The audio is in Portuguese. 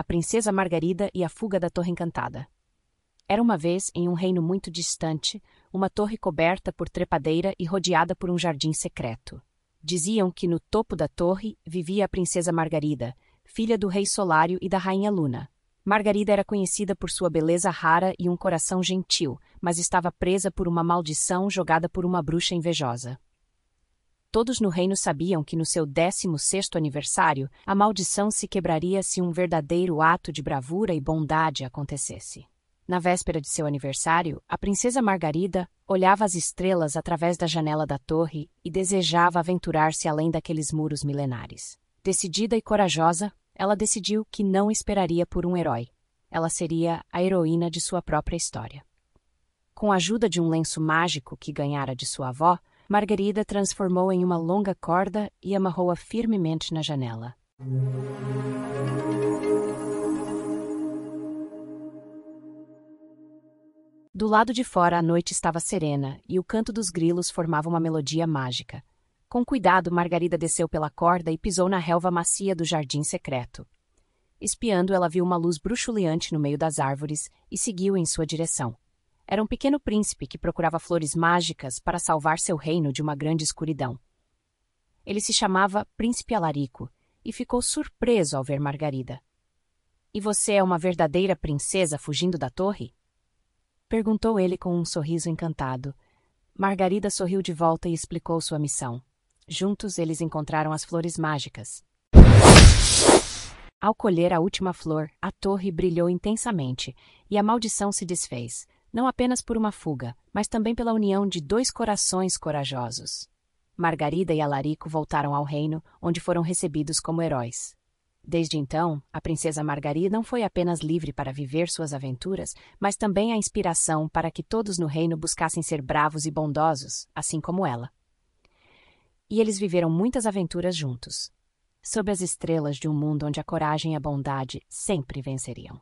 A Princesa Margarida e a Fuga da Torre Encantada. Era uma vez, em um reino muito distante, uma torre coberta por trepadeira e rodeada por um jardim secreto. Diziam que no topo da torre vivia a Princesa Margarida, filha do Rei Solário e da Rainha Luna. Margarida era conhecida por sua beleza rara e um coração gentil, mas estava presa por uma maldição jogada por uma bruxa invejosa. Todos no reino sabiam que no seu décimo sexto aniversário, a maldição se quebraria se um verdadeiro ato de bravura e bondade acontecesse. Na véspera de seu aniversário, a princesa Margarida olhava as estrelas através da janela da torre e desejava aventurar-se além daqueles muros milenares. Decidida e corajosa, ela decidiu que não esperaria por um herói. Ela seria a heroína de sua própria história. Com a ajuda de um lenço mágico que ganhara de sua avó, Margarida transformou em uma longa corda e amarrou-a firmemente na janela. Do lado de fora a noite estava serena e o canto dos grilos formava uma melodia mágica. Com cuidado, Margarida desceu pela corda e pisou na relva macia do jardim secreto. Espiando, ela viu uma luz bruxuleante no meio das árvores e seguiu em sua direção. Era um pequeno príncipe que procurava flores mágicas para salvar seu reino de uma grande escuridão. Ele se chamava Príncipe Alarico e ficou surpreso ao ver Margarida. E você é uma verdadeira princesa fugindo da torre? Perguntou ele com um sorriso encantado. Margarida sorriu de volta e explicou sua missão. Juntos eles encontraram as flores mágicas. Ao colher a última flor, a torre brilhou intensamente e a maldição se desfez, não apenas por uma fuga, mas também pela união de dois corações corajosos. Margarida e Alarico voltaram ao reino, onde foram recebidos como heróis. Desde então, a princesa Margarida não foi apenas livre para viver suas aventuras, mas também a inspiração para que todos no reino buscassem ser bravos e bondosos, assim como ela e eles viveram muitas aventuras juntos. Sob as estrelas de um mundo onde a coragem e a bondade sempre venceriam.